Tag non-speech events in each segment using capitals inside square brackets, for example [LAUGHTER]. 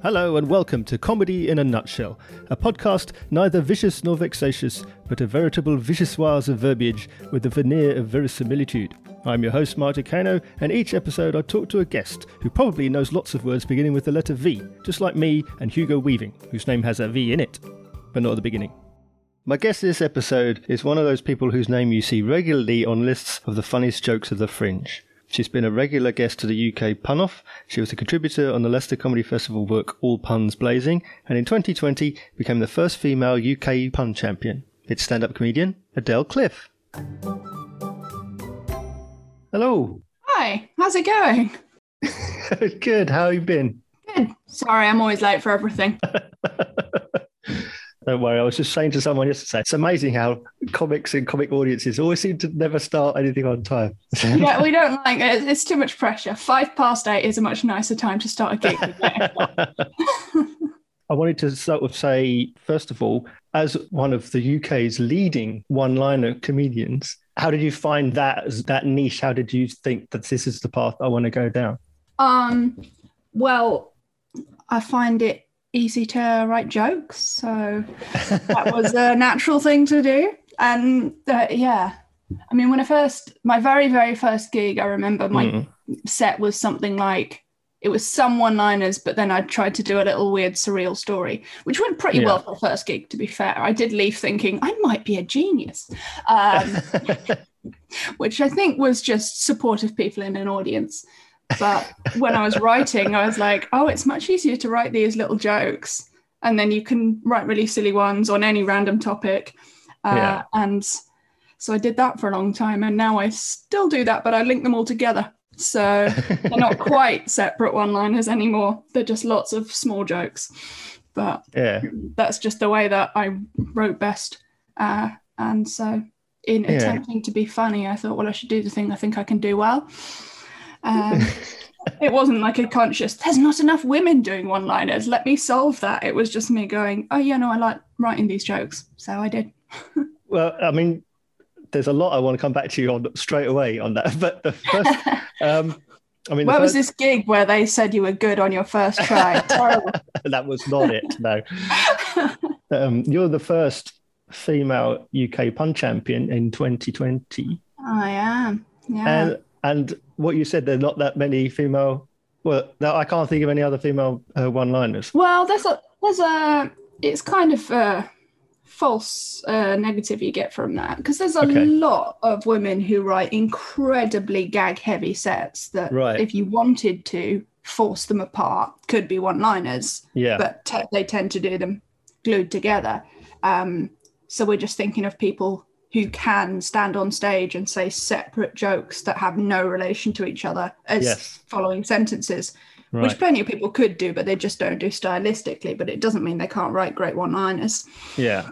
Hello and welcome to Comedy in a Nutshell, a podcast neither vicious nor vexatious, but a veritable vichyssoise of verbiage with a veneer of verisimilitude. I'm your host, Marty Kano, and each episode I talk to a guest who probably knows lots of words beginning with the letter V, just like me and Hugo Weaving, whose name has a V in it, but not at the beginning. My guest this episode is one of those people whose name you see regularly on lists of the funniest jokes of the fringe. She's been a regular guest to the UK Pun Off. She was a contributor on the Leicester Comedy Festival book All Puns Blazing, and in 2020 became the first female UK pun champion. It's stand-up comedian Adele Cliff. Hello. Hi, how's it going? [LAUGHS] Good. How have you been? Good. Sorry, I'm always late for everything. [LAUGHS] Don't worry. I was just saying to someone yesterday, it's amazing how comics and comic audiences always seem to never start anything on time. [LAUGHS] yeah, we don't like it. It's too much pressure. Five past eight is a much nicer time to start a gig. [LAUGHS] I wanted to sort of say, first of all, as one of the UK's leading one-liner comedians, how did you find that as that niche? How did you think that this is the path I want to go down? Um, well, I find it easy to write jokes. So [LAUGHS] that was a natural thing to do. And uh, yeah, I mean, when I first, my very, very first gig, I remember my mm. set was something like, it was some one liners, but then I tried to do a little weird surreal story, which went pretty yeah. well for the first gig, to be fair. I did leave thinking I might be a genius, um, [LAUGHS] [LAUGHS] which I think was just supportive people in an audience. But when I was writing, I was like, oh, it's much easier to write these little jokes. And then you can write really silly ones on any random topic. Uh, yeah. And so I did that for a long time. And now I still do that, but I link them all together. So they're not [LAUGHS] quite separate one liners anymore. They're just lots of small jokes. But yeah. that's just the way that I wrote best. Uh, and so in yeah. attempting to be funny, I thought, well, I should do the thing I think I can do well. Um, [LAUGHS] it wasn't like a conscious, there's not enough women doing one liners. Let me solve that. It was just me going, oh, yeah, no, I like writing these jokes. So I did. [LAUGHS] well, I mean, there's a lot I want to come back to you on straight away on that. But the first, [LAUGHS] um, I mean, where first... was this gig where they said you were good on your first try? that was not it. No, um, you're the first female UK pun champion in 2020. I am. Yeah. And and what you said, there are not that many female. Well, no, I can't think of any other female uh, one-liners. Well, there's a there's a it's kind of a false uh, negative you get from that because there's a okay. lot of women who write incredibly gag-heavy sets that, right. if you wanted to force them apart, could be one-liners. Yeah, but te- they tend to do them glued together. Um, so we're just thinking of people who can stand on stage and say separate jokes that have no relation to each other as yes. following sentences, right. which plenty of people could do, but they just don't do stylistically. But it doesn't mean they can't write great one-liners. Yeah,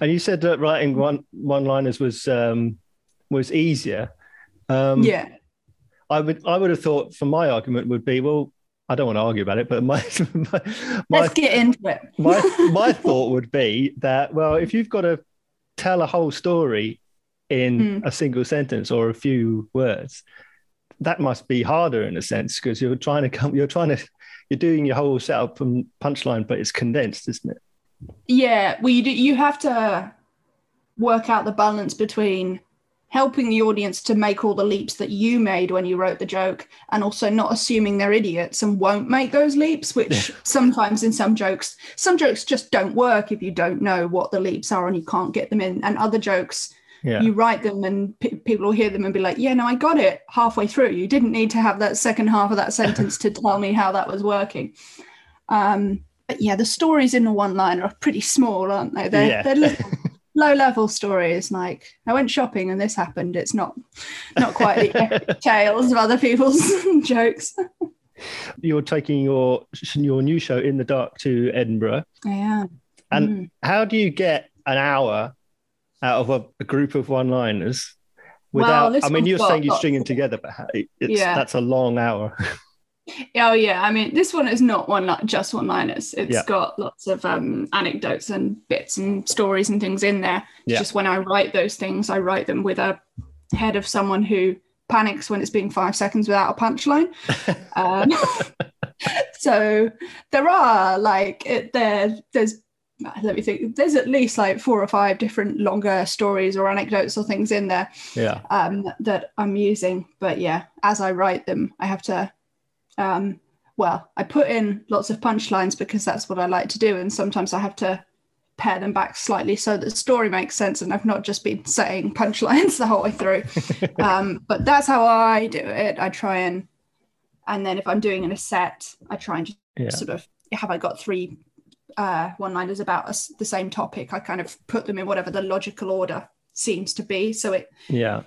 and you said that writing one one-liners was um, was easier. Um, yeah, I would I would have thought for my argument would be well. I don't want to argue about it, but [LAUGHS] my, my, my let's get into it. my my [LAUGHS] thought would be that well, if you've got a tell a whole story in mm. a single sentence or a few words that must be harder in a sense because you're trying to come you're trying to you're doing your whole setup and punchline but it's condensed isn't it yeah well you do you have to work out the balance between helping the audience to make all the leaps that you made when you wrote the joke and also not assuming they're idiots and won't make those leaps which sometimes in some jokes some jokes just don't work if you don't know what the leaps are and you can't get them in. And other jokes yeah. you write them and p- people will hear them and be like yeah no i got it halfway through. You didn't need to have that second half of that sentence to [LAUGHS] tell me how that was working. Um, but yeah the stories in the one liner are pretty small aren't they? They're, yeah. they're little low level stories like I went shopping and this happened. It's not not quite the [LAUGHS] tales of other people's [LAUGHS] jokes. You're taking your your new show in the dark to Edinburgh. I am. And mm. how do you get an hour out of a, a group of one-liners without? Well, I mean, you're saying you're stringing together, but it's, yeah. that's a long hour. [LAUGHS] Oh yeah, I mean this one is not one like just one liners. It's yeah. got lots of um, anecdotes and bits and stories and things in there. Yeah. Just when I write those things, I write them with a head of someone who panics when it's being five seconds without a punchline. [LAUGHS] um, [LAUGHS] so there are like it, there there's let me think there's at least like four or five different longer stories or anecdotes or things in there Yeah. um, that I'm using. But yeah, as I write them, I have to, um, well, I put in lots of punchlines because that's what I like to do. And sometimes I have to pare them back slightly so the story makes sense and I've not just been saying [LAUGHS] punchlines the whole way through. [LAUGHS] um, but that's how I do it. I try and, and then if I'm doing in a set, I try and just Yeah. sort of, have I got three uh, one liners about us, the same topic? I kind of put them in whatever the logical order seems to be. So it, Yeah.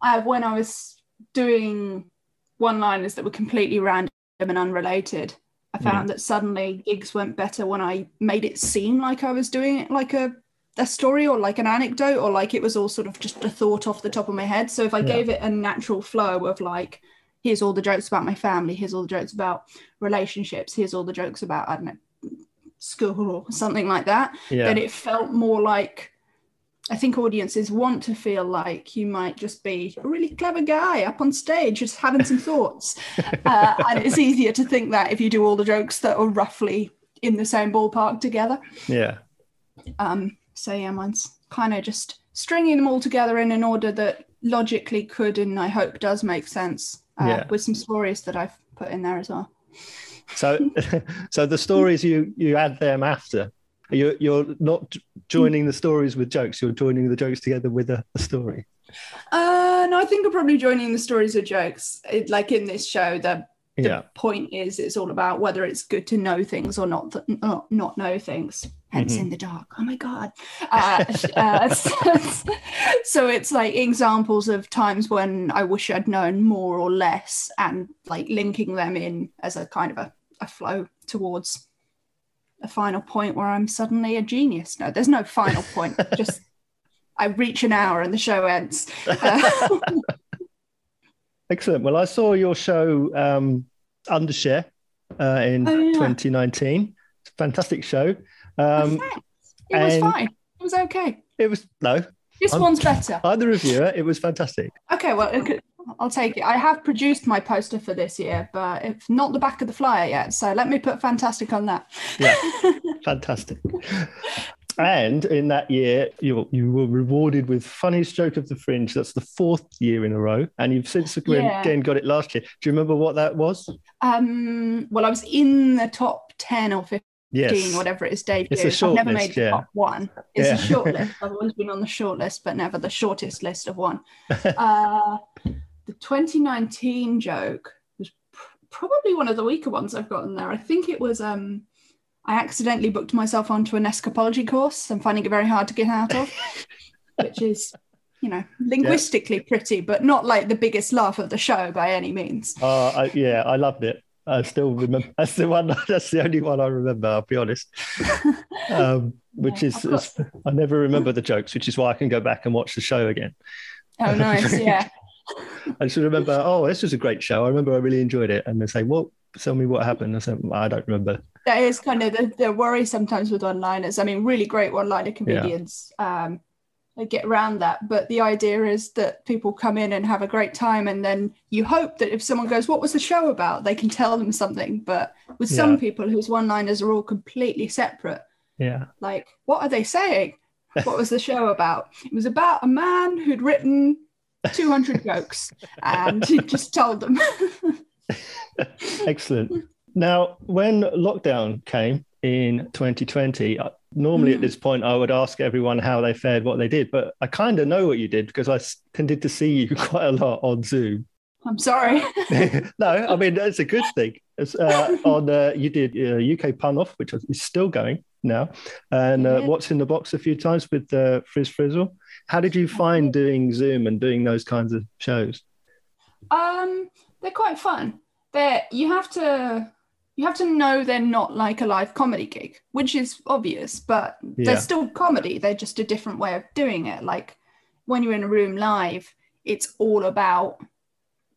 I, when I was doing one liners that were completely random and unrelated, I mm. found that suddenly gigs went better when I made it seem like I was doing it like a a story or like an anecdote or like it was all sort of just a thought off the top of my head. So if I Yeah. gave it a natural flow of like, here's all the jokes about my family, here's all the jokes about relationships, here's all the jokes about I don't know school or something like that, Yeah. then it felt more like I think audiences want to feel like you might just be a really clever guy up on stage, just having some thoughts. [LAUGHS] Uh, and it's easier to think that if you do all the jokes that are roughly in the same ballpark together. Yeah. Um, so yeah, mine's kind of just stringing them all together in an order that logically could and I hope does make sense. Uh, Yeah. With some stories that I've put in there as well. So, [LAUGHS] so the stories you you add them after. You're you're not joining the stories with jokes. You're joining the jokes together with a, a story. Uh, no, I think I'm probably joining the stories with jokes. It, like in this show, the the Yeah. point is it's all about whether it's good to know things or not not, not know things hence Mhm. in the dark oh my god uh, [LAUGHS] uh, [LAUGHS] so it's like examples of times when i wish i'd known more or less and like linking them in as a kind of a, a flow towards a final point where i'm suddenly a genius no there's no final point [LAUGHS] just i reach an hour and the show ends Uh, [LAUGHS] Excellent. Well, I saw your show um, Undershare uh, in Oh, yeah. 2019. It's a fantastic show. Um, it was fine it was okay it was no, this I'm- one's better I'm the reviewer. It was fantastic. Okay, well, okay, I'll take it. I have produced my poster for this year, but it's not the back of the flyer yet. So let me put fantastic on that. Yeah, [LAUGHS] fantastic. And in that year, you you were rewarded with funniest joke of the fringe. That's the fourth year in a row, and you've since again, Yeah. again got it last year. Do you remember what that was? Um, well, I was in the top 10 or 15, Yes, whatever it is, debut. It's a I've short never list, made the yeah. top one. It's Yeah. a short list. [LAUGHS] I've always been on the short list, but never the shortest list of one. [LAUGHS] uh, the 2019 joke was pr- probably one of the weaker ones I've gotten there. I think it was um, I accidentally booked myself onto an escapology course. I'm finding it very hard to get out of, [LAUGHS] which is, you know, linguistically pretty, but not like the biggest laugh of the show by any means. Uh, I, yeah, I loved it. I still remember. [LAUGHS] That's the one. That's the only one I remember. I'll be honest. [LAUGHS] Um, which Yeah, is, I never remember the jokes, which is why I can go back and watch the show again. Oh, nice. Yeah. I just remember. Oh, this was a great show. I remember I really enjoyed it. And they say, "What? Tell me what happened." I said, "I don't remember." that is kind of the, the worry sometimes with one-liners. I mean, really great one-liner comedians um, they get around that, but the idea is that people come in and have a great time, and then you hope that if someone goes, "What was the show about?" they can tell them something. But with some Yeah. people whose one-liners are all completely separate, Yeah. like, what are they saying? What was the show about? It was about a man who'd written 200 jokes, and he just told them. [LAUGHS] Excellent. Now, when lockdown came in 2020, uh, normally at this point I would ask everyone how they fared, what they did, but I kind of know what you did because I tended to see you [LAUGHS] quite a lot on Zoom. I'm sorry. [LAUGHS] no, I mean that's a good thing. It's, uh, on uh, you did uh, UK pun off, which is still going now, and uh, Yeah. what's in the box a few times with uh, Frizz Frizzle. How did you find doing Zoom and doing those kinds of shows? Um, they're quite fun. They're you have to you have to know they're not like a live comedy gig, which is obvious, but Yeah. they're still comedy. They're just a different way of doing it. Like when you're in a room live, it's all about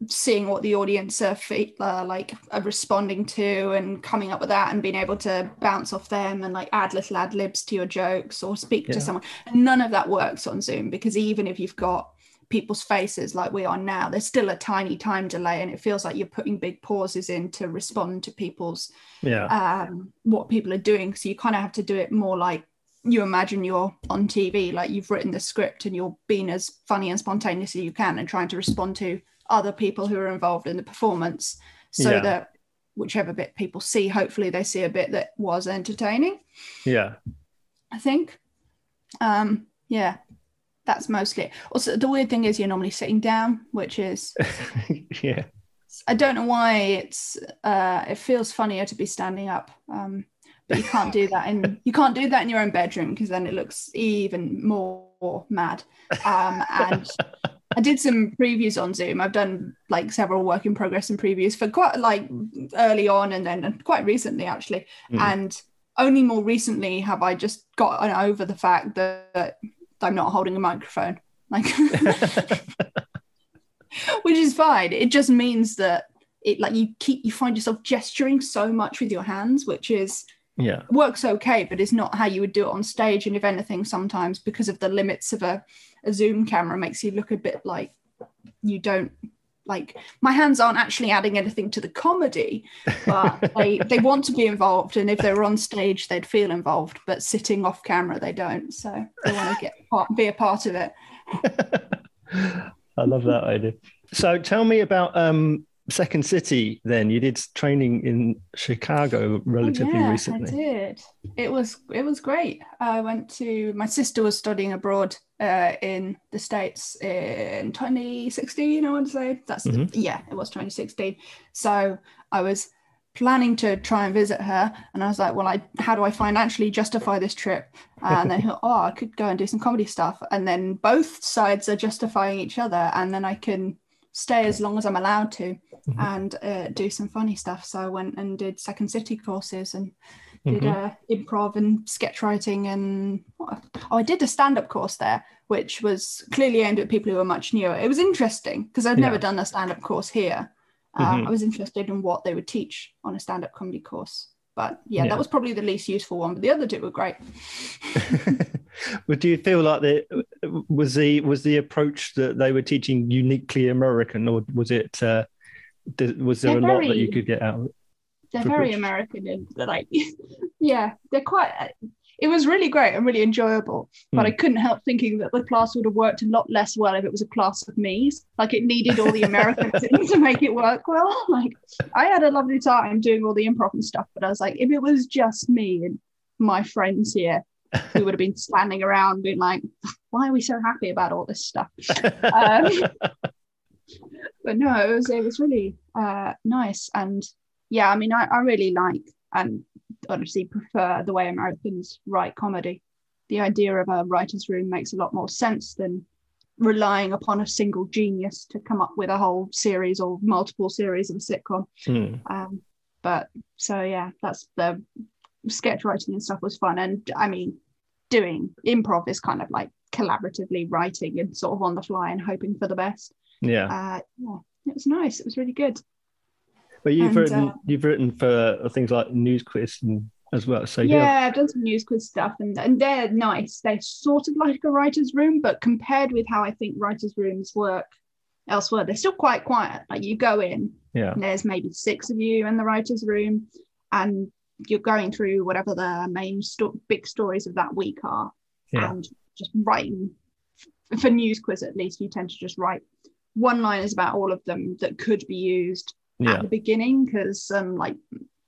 seeing what the audience are uh, like are responding to and coming up with that and being able to bounce off them and like add little ad libs to your jokes or speak Yeah. to someone. And none of that works on zoom because even if you've got people's faces like we are now there's still a tiny time delay and it feels like you're putting big pauses in to respond to people's yeah. um what people are doing. So you kind of have to do it more like you imagine you're on tv like you've written the script and you're being as funny and spontaneous as you can and trying to respond to other people who are involved in the performance so Yeah. that whichever bit people see hopefully they see a bit that was entertaining yeah I think. Um, yeah, that's mostly it. Also, the weird thing is you're normally sitting down, which is [LAUGHS] yeah I don't know why it's uh, it feels funnier to be standing up. Um, but you can't do that in [LAUGHS] you can't do that in your own bedroom because then it looks even more mad. Um, and I did some previews on Zoom. I've done like several work in progress and previews for quite like early on and then quite recently actually. Mm. And only more recently have I just gotten over the fact that I'm not holding a microphone. Like [LAUGHS] which is fine. It just means that it like you keep you find yourself gesturing so much with your hands, which is yeah works okay, but it's not how you would do it on stage. And if anything, sometimes because of the limits of a, a Zoom camera, makes you look a bit like you don't like my hands aren't actually adding anything to the comedy, but [LAUGHS] they they want to be involved. And if they were on stage, they'd feel involved, but sitting off camera, they don't. So they want to get part, be a part of it. [LAUGHS] I love that idea. So tell me about um, Second City. Then you did training in Chicago relatively Oh, yeah, recently. I did. It was it was great. I went to my sister was studying abroad uh, in the states in 2016. I want to say that's the- Mhm. yeah, it was 2016. So I was planning to try and visit her, and I was like, well, I how do I financially justify this trip? And then [LAUGHS] oh, I could go and do some comedy stuff, and then both sides are justifying each other, and then I can stay as long as I'm allowed to Mhm. and uh, do some funny stuff. So I went and did Second City courses and did Mhm. uh, improv and sketch writing and oh, I did a stand-up course there, which was clearly aimed at people who were much newer. It was interesting because I'd never done a stand-up course here. Um, Mhm. I was interested in what they would teach on a stand-up comedy course. But yeah, Yeah. that was probably the least useful one. But the other two were great. [LAUGHS] but do you feel like the was the was the approach that they were teaching uniquely American, or was it uh, was there They're a lot that you could get out of it? they're very British. American they're like, [LAUGHS] yeah, they're quite. It was really great and really enjoyable, but Hmm. I couldn't help thinking that the class would have worked a lot less well if it was a class of me's. Like it needed all the Americans [LAUGHS] in to make it work well. [LAUGHS] Like I had a lovely time doing all the improv and stuff, but I was like, if it was just me and my friends here, we would have been standing around being like, why are we so happy about all this stuff? Um, [LAUGHS] but no, it was it was really uh, nice, and yeah, I mean, I, I really like and honestly prefer the way Americans write comedy. The idea of a writer's room makes a lot more sense than relying upon a single genius to come up with a whole series or multiple series of a sitcom. Hmm. Um, but so yeah, that's the sketch writing and stuff was fun. And I mean, doing improv is kind of like collaboratively writing and sort of on the fly and hoping for the best. Yeah, Uh, yeah, it was nice. It was really good. but you've and, written uh, you've written for things like News Quiz and as well. So yeah, yeah, I've done some news quiz stuff and, and they're nice. They're sort of like a writer's room, but compared with how I think writer's rooms work elsewhere, they're still quite quiet. Like you go in, yeah, there's maybe six of you in the writer's room, and you're going through whatever the main sto- big stories of that week are, yeah, and just writing for news quiz at least you tend to just write one liners about all of them that could be used yeah, at the beginning because um like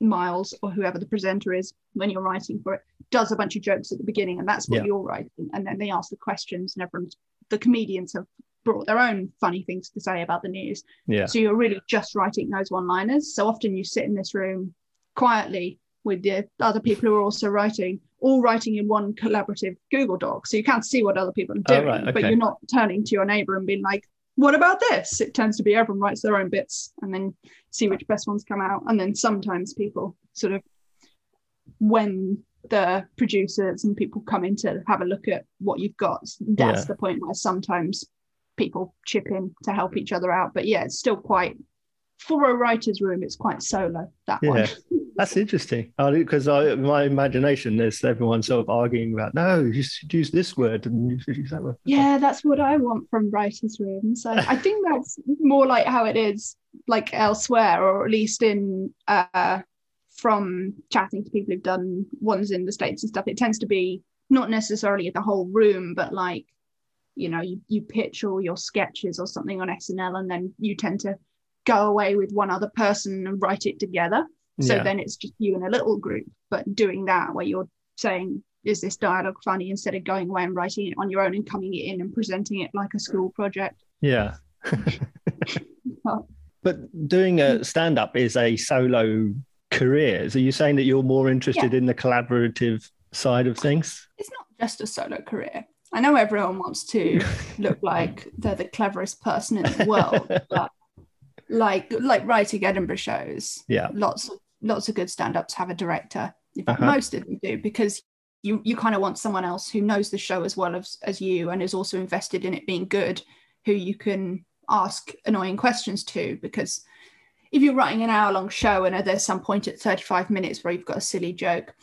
miles or whoever the presenter is when you're writing for it does a bunch of jokes at the beginning and that's what Yeah. you're writing. And then they ask the questions and everyone's the comedians have brought their own funny things to say about the news. Yeah, so you're really just writing those one liners so often you sit in this room quietly with the other people who are also writing all writing in one collaborative google doc. So you can't see what other people are Oh, doing right, but you're not turning to your neighbor and being like what about this? It tends to be everyone writes their own bits and then see which best ones come out. And then sometimes people sort of when the producers and people come in to have a look at what you've got that's Yeah. the point where sometimes people chip in to help each other out. But yeah it's still quite for a writer's room it's quite solo that one yeah. That's interesting. Because I, my imagination, there's everyone sort of arguing about, no, you should use this word and you should use that word. Yeah, that's what I want from writers' rooms. I, I think [LAUGHS] that's more like how it is, like elsewhere, or at least in uh, from chatting to people who've done ones in the states and stuff. It tends to be not necessarily the whole room, but like you know, you, you pitch all your sketches or something on SNL, and then you tend to go away with one other person and write it together. So yeah. then it's just you in a little group, but doing that where you're saying, is this dialogue funny instead of going away and writing it on your own and coming in and presenting it like a school project. Yeah. [LAUGHS] but doing a mm. stand up is a solo career. So you're saying that you're more interested yeah. in the collaborative side of things? It's not just a solo career. I know everyone wants to look [LAUGHS] like they're the cleverest person in the world, but like like writing Edinburgh shows. Yeah. Lots of lots of good stand-ups have a director. Uh-huh. most of them do because you you kind of want someone else who knows the show as well as, as you and is also invested in it being good, who you can ask annoying questions to because if you're writing an hour long show and there's some point at 35 minutes where you've got a silly joke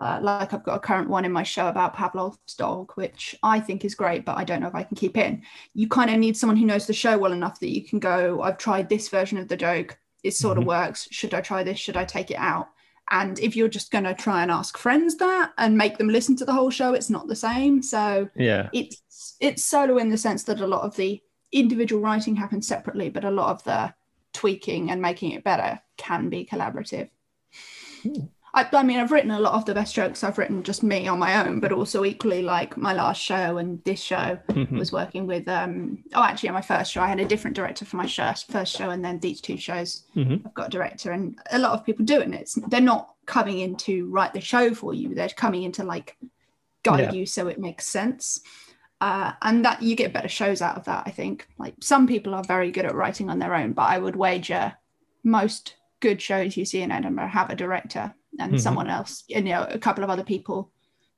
uh, like I've got a current one in my show about Pavlov's dog, which I think is great, but I don't know if I can keep in. You kind of need someone who knows the show well enough that you can go, I've tried this version of the joke. It sort mm-hmm. of works. Should I try this? Should I take it out? And if you're just going to try and ask friends that and make them listen to the whole show, it's not the same. So yeah, it's it's solo in the sense that a lot of the individual writing happens separately, but a lot of the tweaking and making it better can be collaborative. Hmm. I, I, mean, I've written a lot of the best jokes I've written just me on my own, but also equally like my last show and this show mm-hmm. was working with. Um, oh, actually, on my first show, I had a different director for my first first show, and then these two shows, mm-hmm. I've got a director, and a lot of people do it. It's they're not coming in to write the show for you; they're coming in to like guide yeah. you so it makes sense. Uh, and that you get better shows out of that. I think. Like some people are very good at writing on their own, but I would wager most good shows you see in Edinburgh have a director and mm-hmm. someone else, you know, a couple of other people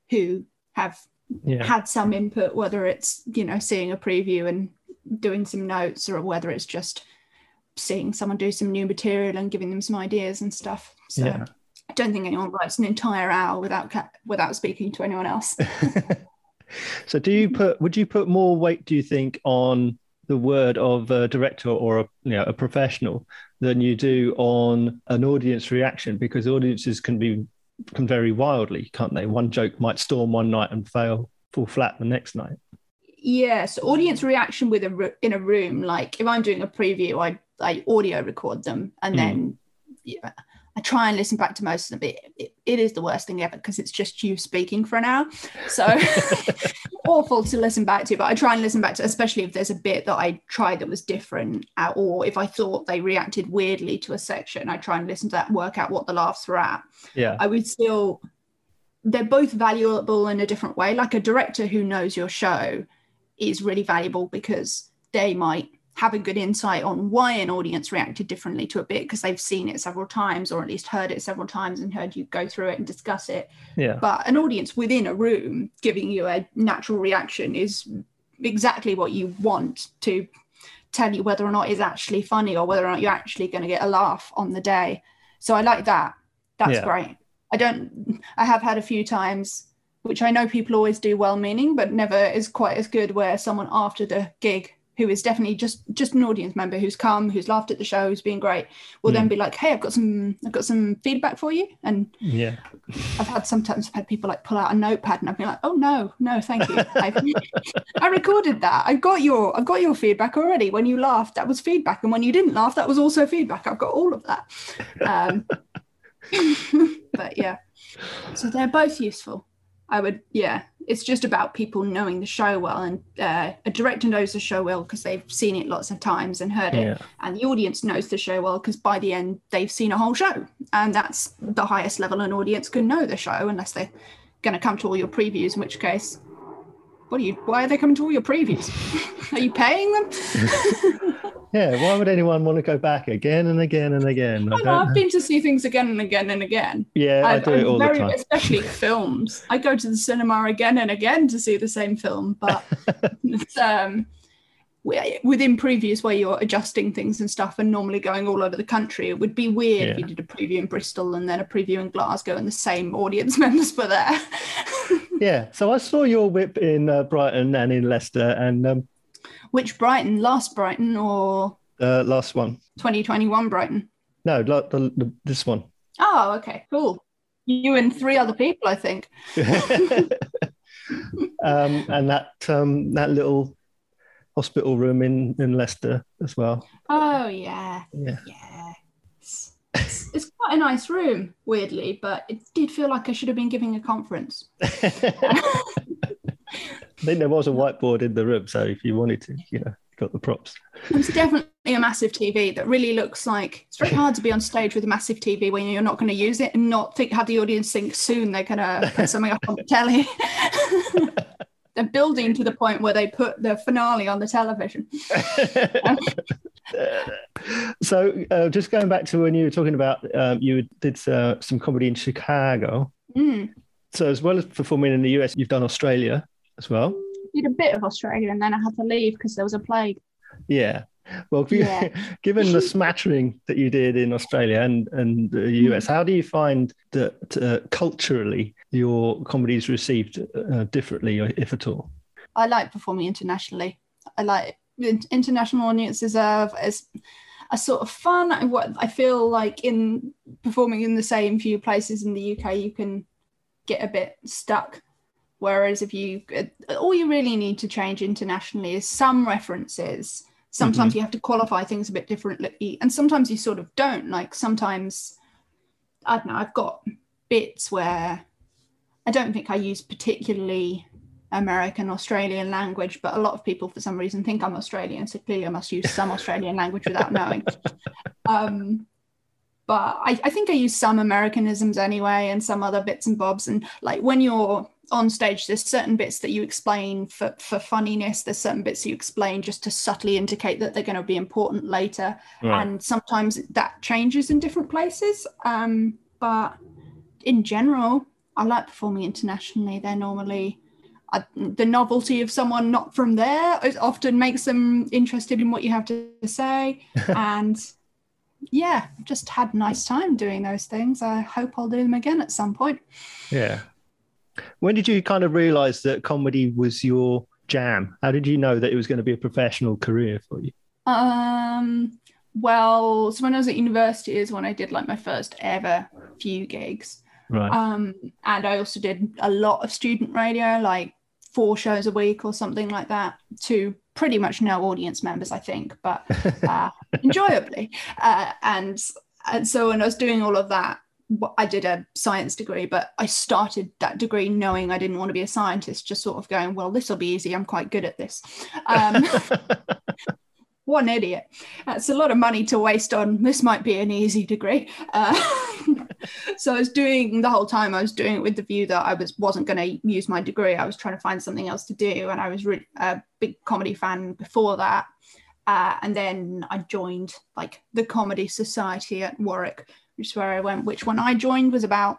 who have yeah. had some input, whether it's, you know, seeing a preview and doing some notes or whether it's just seeing someone do some new material and giving them some ideas and stuff. So yeah. I don't think anyone writes an entire hour without without speaking to anyone else. [LAUGHS] so do you put would you put more weight do you think on the word of a director or a you know a professional than you do on an audience reaction because audiences can be can vary wildly, can't they? One joke might storm one night and fail fall flat the next night. Yes, audience reaction with a in a room. Like if I'm doing a preview, I I audio record them and mm. then yeah, I try and listen back to most of them. It, it, it is the worst thing ever because it's just you speaking for an hour. So [LAUGHS] [LAUGHS] awful to listen back to. But I try and listen back to, especially if there's a bit that I tried that was different, uh, or if I thought they reacted weirdly to a section, I try and listen to that, work out what the laughs were at. Yeah. I would still, they're both valuable in a different way. Like a director who knows your show is really valuable because they might have a good insight on why an audience reacted differently to a bit because they've seen it several times or at least heard it several times and heard you go through it and discuss it. Yeah. But an audience within a room giving you a natural reaction is exactly what you want to tell you whether or not it's actually funny or whether or not you're actually going to get a laugh on the day. So I like that. That's yeah. great. I don't I have had a few times which I know people always do well meaning but never is quite as good where someone after the gig who is definitely just just an audience member who's come, who's laughed at the show, who's been great, will mm. then be like, "Hey, I've got some I've got some feedback for you." And yeah, I've had sometimes I've had people like pull out a notepad and I've been like, "Oh no, no, thank you. i [LAUGHS] [LAUGHS] recorded that. I've got your I've got your feedback already. When you laughed, that was feedback, and when you didn't laugh, that was also feedback. I've got all of that." Um, [LAUGHS] but yeah, so they're both useful. I would, yeah, it's just about people knowing the show well. And uh, a director knows the show well because they've seen it lots of times and heard it. And the audience knows the show well because by the end, they've seen a whole show. And that's the highest level an audience can know the show unless they're going to come to all your previews, in which case, what are you, why are they coming to all your previews? are you paying them? [LAUGHS] Yeah, why would anyone want to go back again and again and again? I I've been to see things again and again and again. Yeah, I, I do it all very, the time. Especially [LAUGHS] films. I go to the cinema again and again to see the same film, but [LAUGHS] um, within previews where you're adjusting things and stuff and normally going all over the country it would be weird yeah. if you did a preview in bristol and then a preview in glasgow and the same audience [LAUGHS] members were there. [LAUGHS] Yeah so i saw your whip in uh, brighton and in leicester and um, which brighton? Last brighton or? Uh, last one. 2021 brighton? No the, the, this one. Oh okay cool. You and three other people i think. [LAUGHS] Um, and that um, that little hospital room in in Leicester as well. Oh yeah, yeah, yeah. It's, it's, quite a nice room, weirdly, but it did feel like I should have been giving a conference. [LAUGHS] I think there was a whiteboard in the room, so if you wanted to, you know, got the props. It's definitely a massive TV that really looks like it's very hard to be on stage with a massive TV when you're not going to use it and not think have the audience think soon they're going to put something up on the telly. [LAUGHS] they're building to the point where they put the finale on the television. [LAUGHS] [LAUGHS] so, uh, just going back to when you were talking about um, you did uh, some comedy in Chicago. Mm. So, as well as performing in the US, you've done Australia as well. Did a bit of Australia, and then I had to leave because there was a plague. Yeah. Well, yeah. [LAUGHS] given the smattering that you did in Australia and, and the US, mm. how do you find that uh, culturally your comedy is received uh, differently, if at all? I like performing internationally. I like international audiences are as a sort of fun. What I feel like in performing in the same few places in the UK, you can get a bit stuck. Whereas if you, all you really need to change internationally is some references sometimes mm-hmm. you have to qualify things a bit differently and sometimes you sort of don't like sometimes i don't know i've got bits where i don't think i use particularly american australian language but a lot of people for some reason think i'm australian so clearly i must use some australian language without knowing [LAUGHS] um, but I, I think i use some americanisms anyway and some other bits and bobs and like when you're on stage there's certain bits that you explain for for funniness there's certain bits you explain just to subtly indicate that they're going to be important later right. and sometimes that changes in different places um, but in general i like performing internationally they're normally I, the novelty of someone not from there often makes them interested in what you have to say [LAUGHS] and yeah just had a nice time doing those things i hope i'll do them again at some point yeah when did you kind of realize that comedy was your jam? How did you know that it was going to be a professional career for you? Um, well, so when I was at university is when I did like my first ever few gigs. Right. Um, and I also did a lot of student radio, like four shows a week or something like that, to pretty much no audience members, I think, but [LAUGHS] uh, enjoyably. Uh, and and so when I was doing all of that, I did a science degree, but I started that degree knowing I didn't want to be a scientist, just sort of going, well, this will be easy. I'm quite good at this. Um, [LAUGHS] [LAUGHS] an idiot. That's a lot of money to waste on this might be an easy degree. Uh, [LAUGHS] so I was doing the whole time, I was doing it with the view that I was, wasn't going to use my degree. I was trying to find something else to do. And I was really a big comedy fan before that. Uh, and then I joined like the Comedy Society at Warwick, which is where I went, which when I joined was about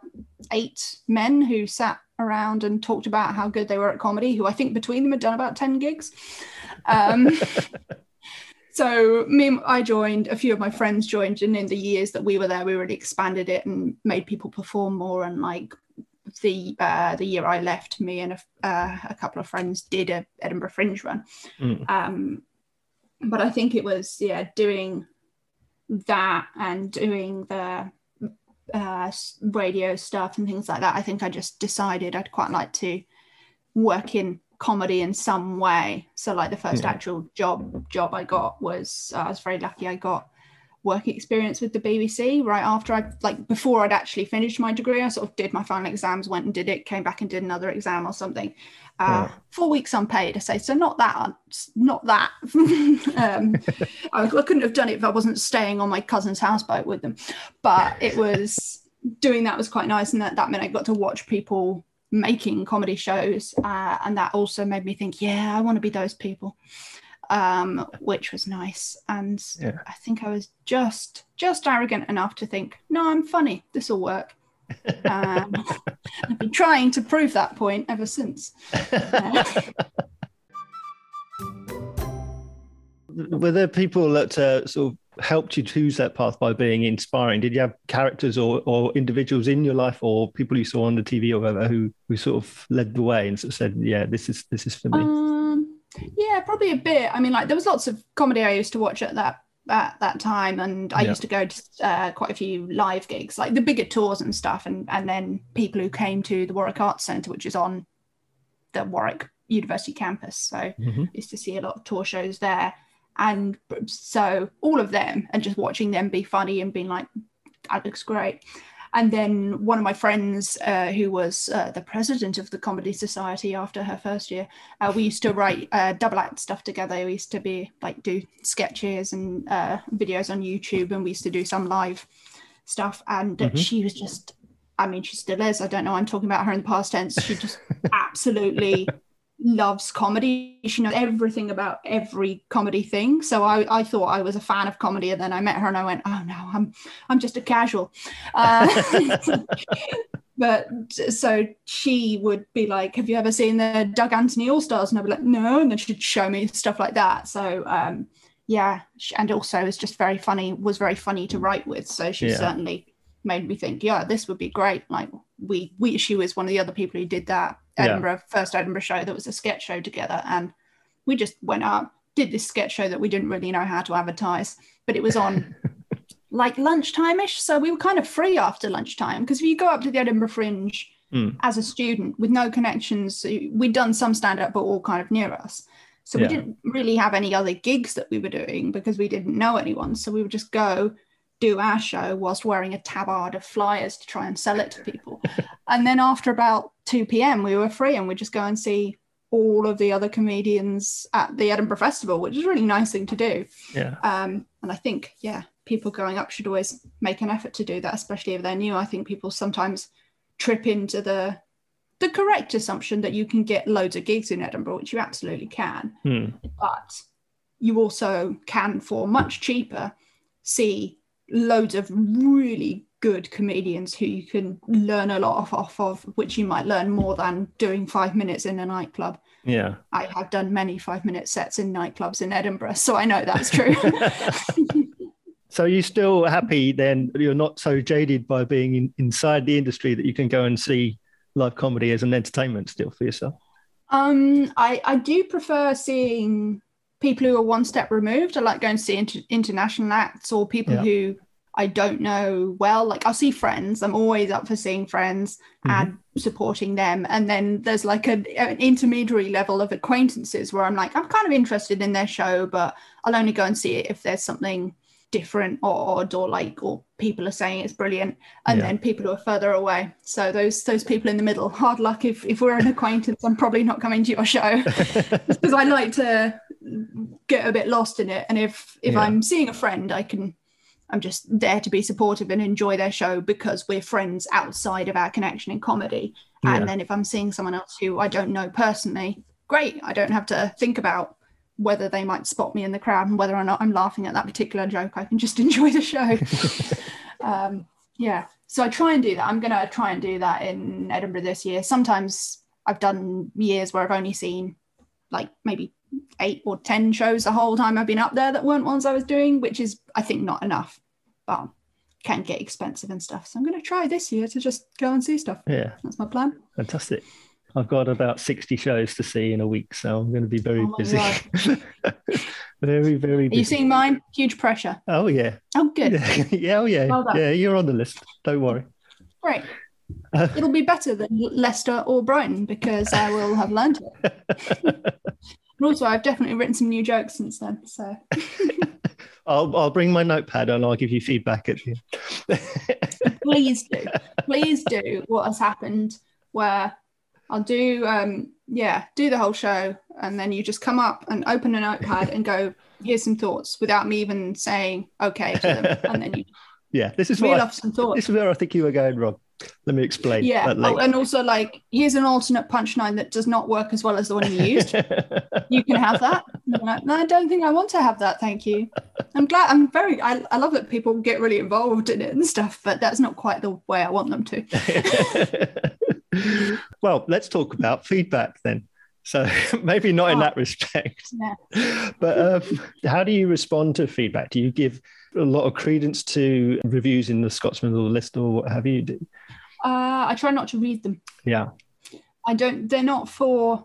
eight men who sat around and talked about how good they were at comedy, who I think between them had done about 10 gigs. Um, [LAUGHS] so me, I joined, a few of my friends joined, and in the years that we were there, we really expanded it and made people perform more. And like the uh, the year I left, me and a, uh, a couple of friends did a Edinburgh Fringe run. Mm. Um, but I think it was yeah doing that and doing the uh, radio stuff and things like that, I think I just decided I'd quite like to work in comedy in some way. So, like the first yeah. actual job job I got was uh, I was very lucky. I got work experience with the BBC right after I like before I'd actually finished my degree. I sort of did my final exams, went and did it, came back and did another exam or something. Uh, Four weeks unpaid, I say. So not that, not that. [LAUGHS] um, I, I couldn't have done it if I wasn't staying on my cousin's houseboat with them. But it was doing that was quite nice, and that that meant I got to watch people making comedy shows, uh, and that also made me think, yeah, I want to be those people um, which was nice. And yeah. I think I was just just arrogant enough to think, no, I'm funny. This will work. [LAUGHS] um, [LAUGHS] I've been trying to prove that point ever since. [LAUGHS] were there people that uh, sort of helped you choose that path by being inspiring? Did you have characters or, or individuals in your life or people you saw on the TV or whatever who, who sort of led the way and sort of said, yeah, this is this is for me? Um, yeah, probably a bit. I mean, like there was lots of comedy I used to watch at that at that time, and I yeah. used to go to uh, quite a few live gigs, like the bigger tours and stuff, and and then people who came to the Warwick Arts Centre, which is on the Warwick University campus. So mm-hmm. used to see a lot of tour shows there and so all of them and just watching them be funny and being like that looks great. And then one of my friends uh, who was uh, the president of the comedy society after her first year uh, we used to write uh, double act stuff together. We used to be like do sketches and uh, videos on youtube and we used to do some live stuff. And mm-hmm. she was just i mean she still is. I don't know i'm talking about her in the past tense. She just [LAUGHS] absolutely loves comedy. She knows everything about every comedy thing. So I, I thought I was a fan of comedy, and then I met her and I went, "Oh no, I'm I'm just a casual." Uh, [LAUGHS] but so she would be like, "Have you ever seen the Doug Anthony All Stars?" And I'd be like, "No," and then she'd show me stuff like that. So um, yeah, and also was just very funny. Was very funny to write with. So she yeah. certainly made me think, yeah, this would be great. Like we we she was one of the other people who did that Edinburgh yeah. first Edinburgh show that was a sketch show together, and we just went up, did this sketch show that we didn't really know how to advertise, but it was on [LAUGHS] like lunchtime-ish, so we were kind of free after lunchtime because if you go up to the Edinburgh Fringe mm. as a student with no connections, we'd done some stand-up, but all kind of near us. So yeah. we didn't really have any other gigs that we were doing because we didn't know anyone. So we would just go do our show whilst wearing a tabard of flyers to try and sell it to people. and then after about 2 p.m., we were free and we'd just go and see all of the other comedians at the Edinburgh Festival, which is a really nice thing to do. Yeah. Um, and I think, yeah, people going up should always make an effort to do that, especially if they're new. I think people sometimes trip into the the correct assumption that you can get loads of gigs in Edinburgh, which you absolutely can. Hmm. But you also can, for much cheaper, see loads of really good comedians who you can learn a lot off of, which you might learn more than doing five minutes in a nightclub. Yeah. I have done many five minute sets in nightclubs in Edinburgh, so I know that's true. [LAUGHS] so you're still happy then you're not so jaded by being in, inside the industry that you can go and see live comedy as an entertainment still for yourself? Um, I, I do prefer seeing people who are one step removed. I like going to see inter- international acts or people yeah. who I don't know well. Like I'll see friends. I'm always up for seeing friends mm-hmm. and supporting them. And then there's like a, an intermediary level of acquaintances where I'm like, I'm kind of interested in their show, but I'll only go and see it if there's something different or odd or like or people are saying it's brilliant and yeah. then people who are further away so those those people in the middle hard luck if if we're an acquaintance i'm probably not coming to your show [LAUGHS] because i like to get a bit lost in it and if if yeah. i'm seeing a friend i can i'm just there to be supportive and enjoy their show because we're friends outside of our connection in comedy. Yeah. and then if i'm seeing someone else who i don't know personally great. I don't have to think about whether they might spot me in the crowd and whether or not i'm laughing at that particular joke. I can just [LAUGHS] enjoy the show. [LAUGHS] Um, yeah. So i try and do that. I'm going to try and do that in edinburgh this year. Sometimes i've done years where i've only seen like maybe eight or ten shows the whole time I've been up there that weren't ones I was doing, which is I think not enough. But can get expensive and stuff. So I'm going to try this year to just go and see stuff. Yeah, that's my plan. Fantastic. I've got about 60 shows to see in a week, so I'm going to be very oh busy. [LAUGHS] very, very busy. Are you seeing mine? Huge pressure. Oh, yeah. Oh, good. [LAUGHS] yeah, oh, yeah. Well yeah, you're on the list. Don't worry. Great. Uh, [LAUGHS] It'll be better than Leicester or Brighton because I will have learned it. Also, I've definitely written some new jokes since then. So [LAUGHS] I'll, I'll bring my notepad and I'll give you feedback at the end. Please do. Please do what has happened where I'll do, um, yeah, do the whole show. And then you just come up and open a notepad and go, here's some thoughts without me even saying okay to them. [LAUGHS] And then you yeah, this is where I, some thoughts. This is where I think you were going wrong. Let me explain. Yeah, oh, and also like here's an alternate punchline that does not work as well as the one you used. [LAUGHS] you can have that. Like, no, I don't think I want to have that. Thank you. I'm glad. I'm very. I, I love that people get really involved in it and stuff, but that's not quite the way I want them to. [LAUGHS] well, let's talk about feedback then. So [LAUGHS] maybe not in that respect. Yeah. But um, how do you respond to feedback? Do you give a lot of credence to reviews in the Scotsman or the list or what have you? Do? Uh, I try not to read them. Yeah. I don't. They're not for.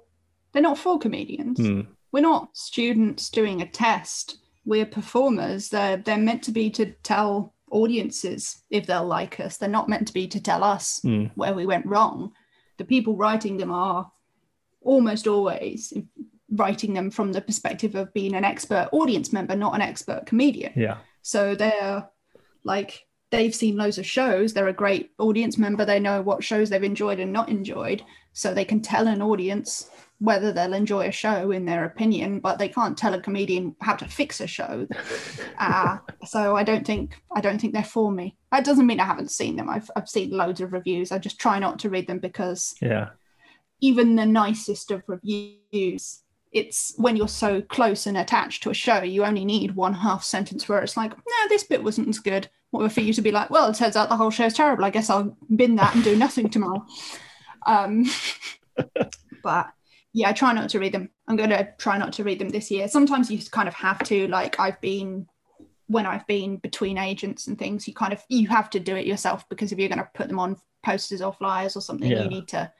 They're not for comedians. Hmm. We're not students doing a test. We're performers. They're they're meant to be to tell audiences if they'll like us. They're not meant to be to tell us Hmm. where we went wrong. The people writing them are almost always writing them from the perspective of being an expert audience member, not an expert comedian. Yeah. So they're like they've seen loads of shows. They're a great audience member. They know what shows they've enjoyed and not enjoyed. So they can tell an audience whether they'll enjoy a show in their opinion, but they can't tell a comedian how to fix a show. [LAUGHS] Uh, so I don't think I don't think they're for me. That doesn't mean I haven't seen them. I've I've seen loads of reviews. I just try not to read them because Yeah. even the nicest of reviews it's when you're so close and attached to a show you only need one half sentence where it's like no this bit wasn't as good. Or for you to be like well it turns out the whole show's terrible. I guess i'll bin that and do nothing tomorrow. Um [LAUGHS] but yeah i try not to read them. I'm going to try not to read them this year. Sometimes you kind of have to like i've been when i've been between agents and things you kind of you have to do it yourself because if you're going to put them on posters or flyers or something Yeah. you need to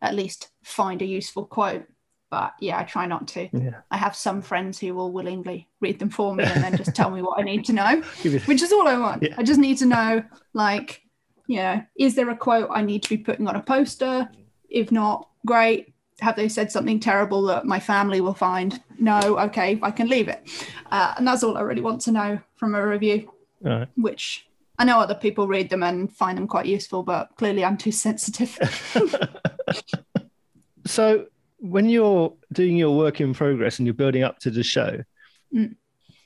at least find a useful quote but yeah i try not to. Yeah. i have some friends who will willingly read them for me [LAUGHS] and then just tell me what i need to know which is all i want. Yeah. i just need to know like you know is there a quote i need to be putting on a poster? If not great. Have they said something terrible that my family will find? No. Okay i can leave it. Uh, and that's all i really want to know from a review right. which i know other people read them and find them quite useful but clearly i'm too sensitive. [LAUGHS] [LAUGHS] So when you're doing your work in progress and you're building up to the show, Mm.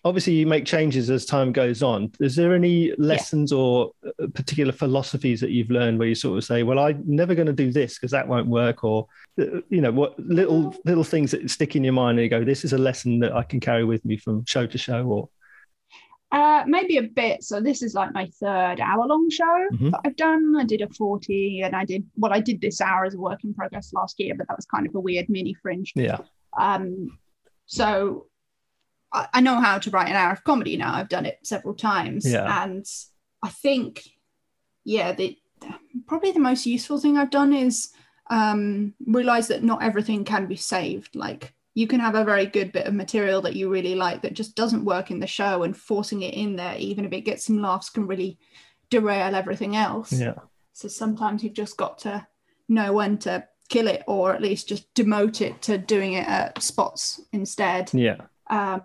obviously you make changes as time goes on. Is there any lessons or uh, particular philosophies that you've learned where you sort of say, "Well, I'm never going to do this because that won't work," or uh, you know, what little little things that stick in your mind and you go, "This is a lesson that I can carry with me from show to show," or Uh, maybe a bit. So this is like my third hour-long show Mhm. that I've done. I did a forty, and I did well. I did this hour as a work in progress last year, but that was kind of a weird mini fringe. yeah, Um, so I, I know how to write an hour of comedy now. I've done it several times, Yeah. and I think, yeah, the probably the most useful thing I've done is um, realize that not everything can be saved. Like you can have a very good bit of material that you really like that just doesn't work in the show, and forcing it in there, even if it gets some laughs, can really derail everything else. yeah, So sometimes you've just got to know when to kill it or at least just demote it to doing it at spots instead. yeah, Um,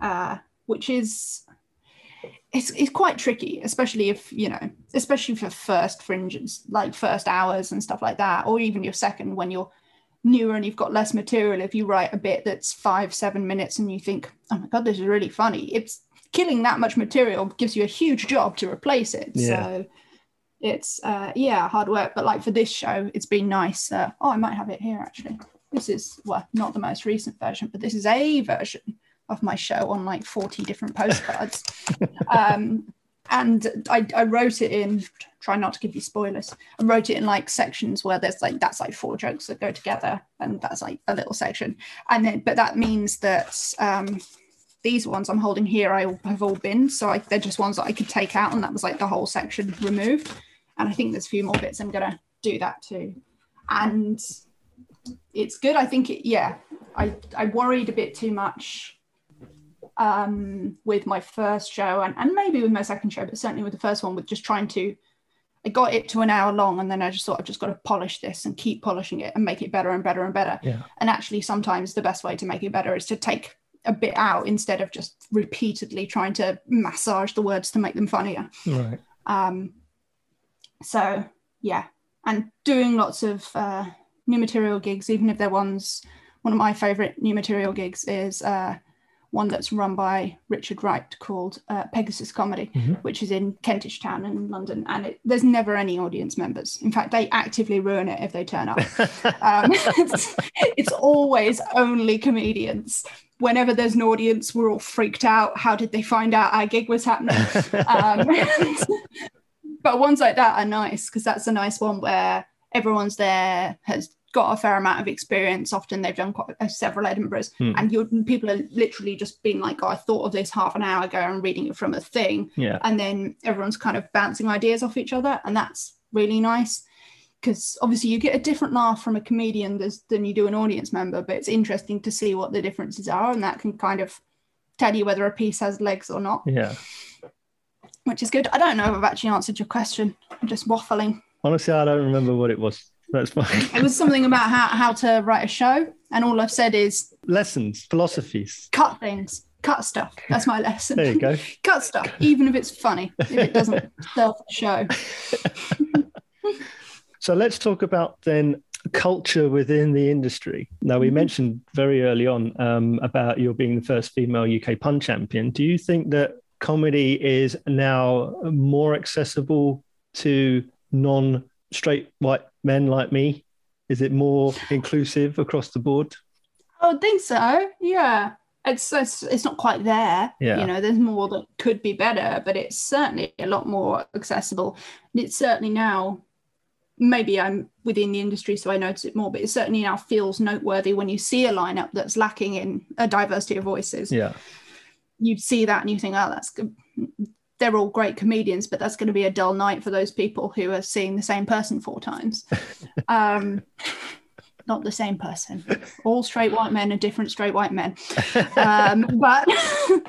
uh, which is it's, it's quite tricky, especially if you know, especially for first fringes, like first hours and stuff like that, or even your second when you're newer and you've got less material. If you write a bit that's five, seven minutes and you think, oh my god, this is really funny, it's killing that much material gives you a huge job to replace it. Yeah. So it's uh, yeah hard work, but like for this show, it's been nice. Uh, oh, I might have it here actually. This is well not the most recent version, but this is a version of my show on like 40 different postcards. [LAUGHS] um, and I, I wrote it in, try not to give you spoilers. I wrote it in like sections where there's like, that's like four jokes that go together, and that's like a little section. And then, but that means that um, these ones I'm holding here, I have all been. So I, they're just ones that I could take out, and that was like the whole section removed. And I think there's a few more bits I'm to do that too. And it's good. I think it, yeah, I, I worried a bit too much um, with my first show and, and maybe with my second show, but certainly with the first one, with just trying to, I got it to an hour long and then I just thought I've just got to polish this and keep polishing it and make it better and better and better. Yeah. And actually, sometimes the best way to make it better is to take a bit out instead of just repeatedly trying to massage the words to make them funnier. right, Um, so yeah, and doing lots of uh, new material gigs, even if they're ones. One of my favorite new material gigs is uh, one that's run by Richard Wright called uh, Pegasus Comedy, Mhm. which is in Kentish Town in London, and it, there's never any audience members. In fact, they actively ruin it if they turn up. [LAUGHS] Um, it's, [LAUGHS] it's always only comedians. Whenever there's an audience, we're all freaked out. How did they find out our gig was happening? [LAUGHS] Um, but ones like that are nice because that's a nice one where everyone's there, has got a fair amount of experience. Often they've done quite uh, several Edinburghs, Hmm. and you people are literally just being like, "Oh, I thought of this half an hour ago," and reading it from a thing, Yeah. and then everyone's kind of bouncing ideas off each other, and that's really nice. Because obviously you get a different laugh from a comedian than you do an audience member, but it's interesting to see what the differences are, and that can kind of tell you whether a piece has legs or not, Yeah. which is good. I don't know if I've actually answered your question. I'm just waffling. Honestly, I don't remember what it was. That's fine. It was something about how, how to write a show, and all I've said is Lessons, philosophies. cut things, cut stuff. That's my lesson. There you go. [LAUGHS] cut stuff, even if it's funny, if it doesn't serve the show. [LAUGHS] So let's talk about then culture within the industry. Now, we Mhm. mentioned very early on um, about your being the first female UK pun champion. Do you think that comedy is now more accessible to non straight white men like me? Is it more inclusive across the board? I would think so. Yeah. It's, it's it's not quite there. Yeah. You know, there's more that could be better, but it's certainly a lot more accessible. And it's certainly now maybe I'm within the industry so I notice it more, but it certainly now feels noteworthy when you see a lineup that's lacking in a diversity of voices. Yeah. You see that and you think, oh, that's good. They're all great comedians, but that's going to be a dull night for those people who are seeing the same person four times. [LAUGHS] um, not the same person. All straight white men are different straight white men. Um, [LAUGHS] but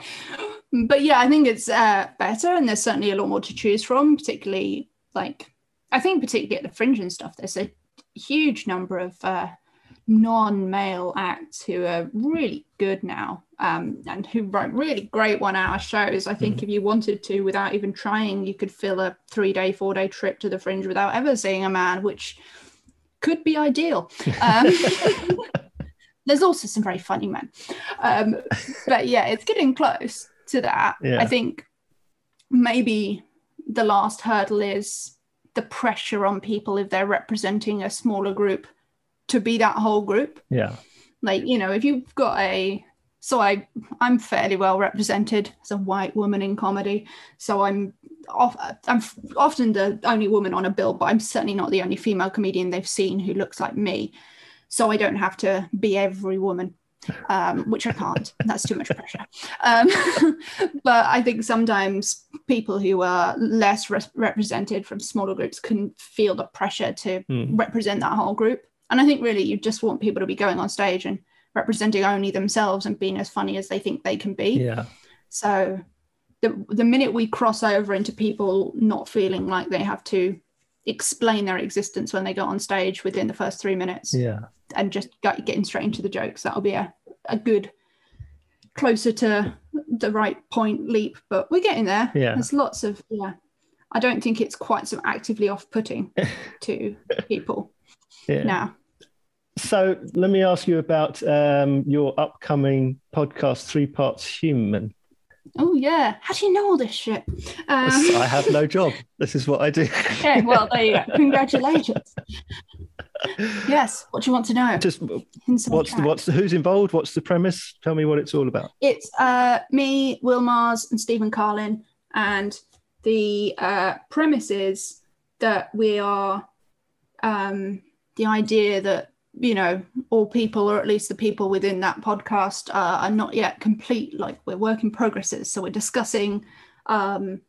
[LAUGHS] but yeah, I think it's uh, better, and there's certainly a lot more to choose from. Particularly, like I think, particularly at the fringe and stuff, there's a huge number of uh, non-male acts who are really good now, um, and who wrote really great one-hour shows. I think if you wanted to, without even trying, you could fill a three-day, four-day trip to the fringe without ever seeing a man, which could be ideal. Um, [LAUGHS] there's also some very funny men, um, but yeah, it's getting close to that. Yeah. I think maybe the last hurdle is the pressure on people if they're representing a smaller group to be that whole group Yeah. Like you know if you've got a so i i'm fairly well represented as a white woman in comedy. So i'm off, i'm often the only woman on a bill but i'm certainly not the only female comedian they've seen who looks like me. So i don't have to be every woman um, which i can't. That's too much pressure. Um, [LAUGHS] but i think sometimes people who are less re- represented from smaller groups can feel the pressure to Hmm. represent that whole group and i think really you just want people to be going on stage and representing only themselves and being as funny as they think they can be Yeah. so the the minute we cross over into people not feeling like they have to explain their existence when they go on stage within the first three minutes Yeah. and just get, getting straight into the jokes that'll be a, a good closer to the right point leap but we're getting there Yeah. there's lots of yeah i don't think it's quite so actively off-putting [LAUGHS] to people Yeah. now So let me ask you about um, your upcoming podcast, Three Parts Human. oh yeah how do you know all this shit um, I have no [LAUGHS] job. This is what I do. okay well there you go [LAUGHS] congratulations yes what do you want to know Just what's the, what's the, who's involved? What's the premise? Tell me what it's all about. It's uh, me, Will Mars, and Stephen Carlin. And the uh, premise is that we are um, the idea that, you know, all people, or at least the people within that podcast, uh, are not yet complete. Like we're work in progresses. So we're discussing um,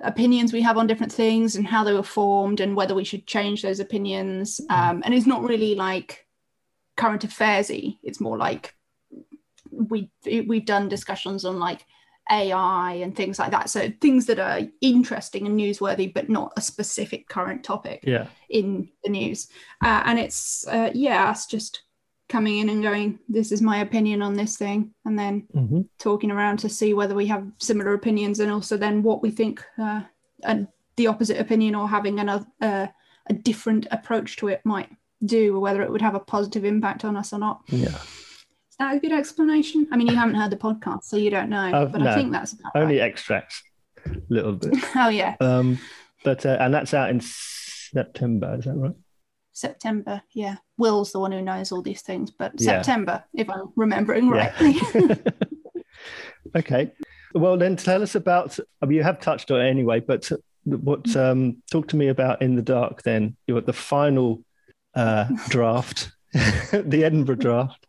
opinions we have on different things and how they were formed and whether we should change those opinions. Um, and it's not really like current affairsy. It's more like we we've done discussions on like AI and things like that. So things that are interesting and newsworthy, but not a specific current topic Yeah. in the news. Uh, and it's uh, yeah, us just coming in and going, this is my opinion on this thing, and then hmm talking around to see whether we have similar opinions, and also then what we think uh, and the opposite opinion or having another uh, a different approach to it might do, or whether it would have a positive impact on us or not. Yeah. That a good explanation? I mean, you haven't heard the podcast, so you don't know, Uh, but no. I think that's about Only right. extracts, a little bit. [LAUGHS] Oh yeah, Um, but uh, and that's out in September. Is that right? September. Yeah, Will's the one who knows all these things, but Yeah. September, if I'm remembering Yeah. rightly. [LAUGHS] [LAUGHS] okay. Well, then tell us about. I mean, you have touched on it anyway, but what? Um, talk to me about in the dark. Then you're at the final uh, draft, [LAUGHS] the Edinburgh draft.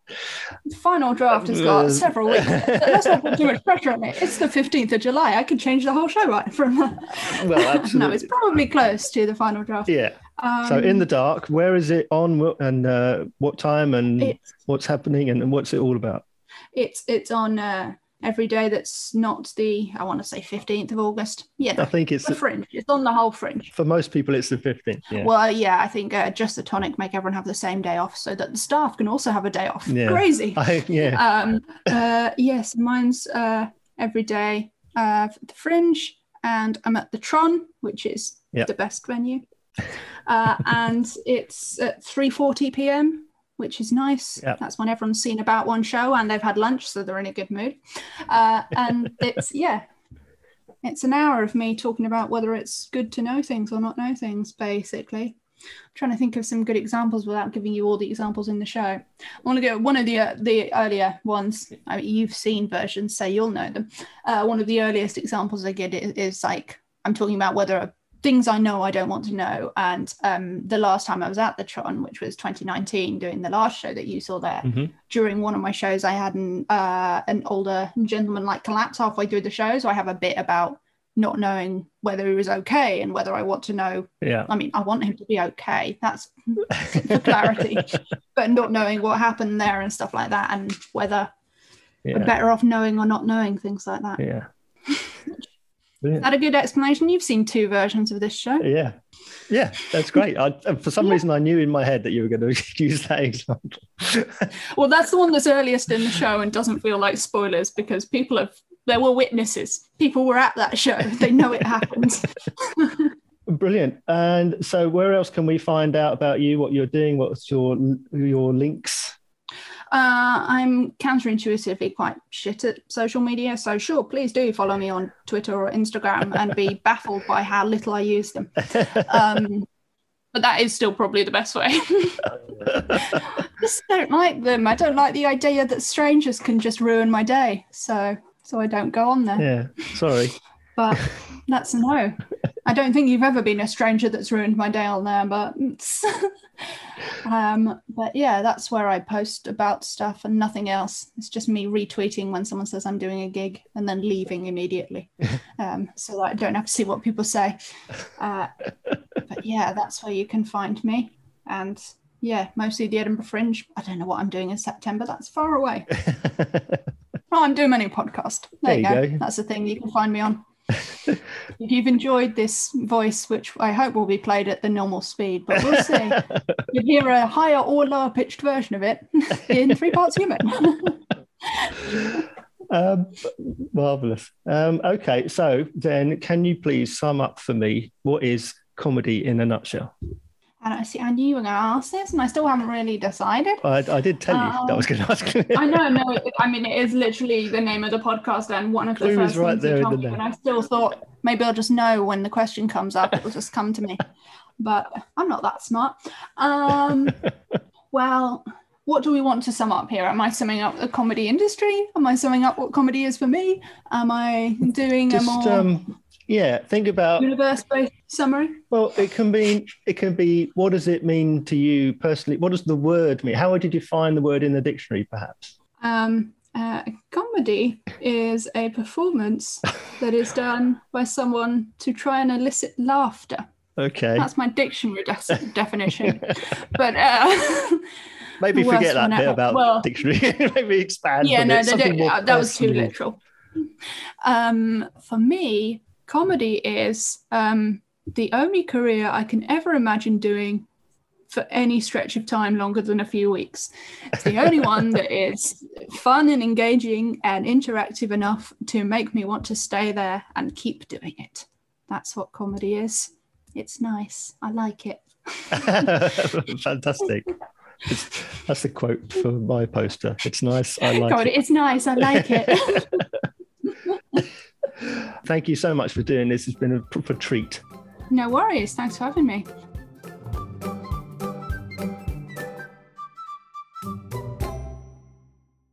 The final draft has got several weeks. [LAUGHS] Let's not put too much pressure on it. It's the 15th of July. I could change the whole show right from Well, [LAUGHS] No, it's probably close to the final draft. yeah. Um, So in the dark, where is it on and uh, what time and what's happening and, and what's it all about? it's it's on uh, every day that's not the I want to say 15th of August. Yeah, I think it's the fringe. It's on the whole fringe. for most people it's the 15th. Yeah. Well, yeah, I think uh, just the tonic make everyone have the same day off, so that the staff can also have a day off. Yeah. Crazy. [LAUGHS] I, yeah. um, uh, yes, mine's uh, every day uh, the Fringe, and I'm at the Tron, which is Yep. the best venue, uh, and it's at 3:40 p.m., which is nice. That's when everyone's seen about one show and they've had lunch, so they're in a good mood. Uh, and [LAUGHS] it's yeah, it's an hour of me talking about whether it's good to know things or not know things, basically. I'm trying to think of some good examples without giving you all the examples in the show. I want to go one of the uh, the earlier ones. I mean, you've seen versions, so you'll know them. Uh, one of the earliest examples I get is, is like I'm talking about whether things I know I don't want to know. And um, the last time I was at the Tron, which was 2019, doing the last show that you saw there, Mhm. during one of my shows, I had an uh, an older gentleman like collapse halfway through the show. So I have a bit about not knowing whether he was okay and whether I want to know Yeah. I mean, I want him to be okay. That's [LAUGHS] for clarity. [LAUGHS] but not knowing what happened there and stuff like that, and whether we're better off knowing or not knowing things like that. Yeah. [LAUGHS] Brilliant. that a good explanation? You've seen two versions of this show. Yeah. Yeah, that's great. I, for some reason, I knew in my head that you were going [LAUGHS] to use that example. [LAUGHS] Well, that's the one that's earliest in the show and doesn't feel like spoilers because people have. There were witnesses. People were at that show. They know it happened. [LAUGHS] Brilliant. And so, where else can we find out about you? What you're doing? What's your your links? Uh, I'm counterintuitively quite shit at social media, so sure, please do follow me on Twitter or Instagram and be [LAUGHS] baffled by how little I use them. [LAUGHS] Um, but that is still probably the best way. [LAUGHS] I just don't like them. I don't like the idea that strangers can just ruin my day, so so I don't go on there. yeah. Sorry. But that's no. I don't think you've ever been a stranger that's ruined my day on there, but [LAUGHS] um, but yeah, that's where I post about stuff and nothing else. It's just me retweeting when someone says I'm doing a gig and then leaving immediately, [LAUGHS] um, so that I don't have to see what people say. Uh, but yeah, that's where you can find me, and yeah, mostly the Edinburgh Fringe. I don't know what I'm doing in September. That's far away. [LAUGHS] Oh, I'm doing my new podcast. There, There you go. go. That's the thing you can find me on. If you've enjoyed this voice, which I hope will be played at the normal speed, but we'll see. [LAUGHS] You'll hear a higher or lower pitched version of it [LAUGHS] in three parts human. [LAUGHS] um, marvelous. Um, okay, so then, can you please sum up for me what is comedy in a nutshell? And I see, I knew you were going to ask this, and I still haven't really decided. I, I did tell you that I was going to ask. I know, no. it- [LAUGHS] I mean, it is literally the name of the podcast and one of the Clue is first right things there you told the me. And I still thought maybe I'll just know when the question comes up. It will just come to me. But I'm not that smart. Um, [LAUGHS] well, what do we want to sum up here? Am I summing up the comedy industry? Am I summing up what comedy is for me? Am I doing Just a more um, yeah, think about universe-based summary? Well, it can be. It can be. What does it mean to you personally? What does the word mean? How would you define the word in the dictionary, perhaps? Um, uh, comedy is a performance [LAUGHS] that is done by someone to try and elicit laughter. Okay, That's my dictionary de- [LAUGHS] definition. [LAUGHS] But uh, maybe forget that bit about Well- maybe maybe expand. yeah, no, it, uh, that was too literal. Um, for me, comedy is um, the only career I can ever imagine doing for any stretch of time longer than a few weeks. It's the only one that [LAUGHS] is fun and engaging and interactive enough to make me want to stay there and keep doing it. That's what comedy is. It's nice. I like it. [LAUGHS] Fantastic. It's, that's the quote for my poster. It's nice. I like comedy, it. it's nice. I like it. [LAUGHS] Thank you so much for doing this. It's been a proper treat. no worries. Thanks for having me.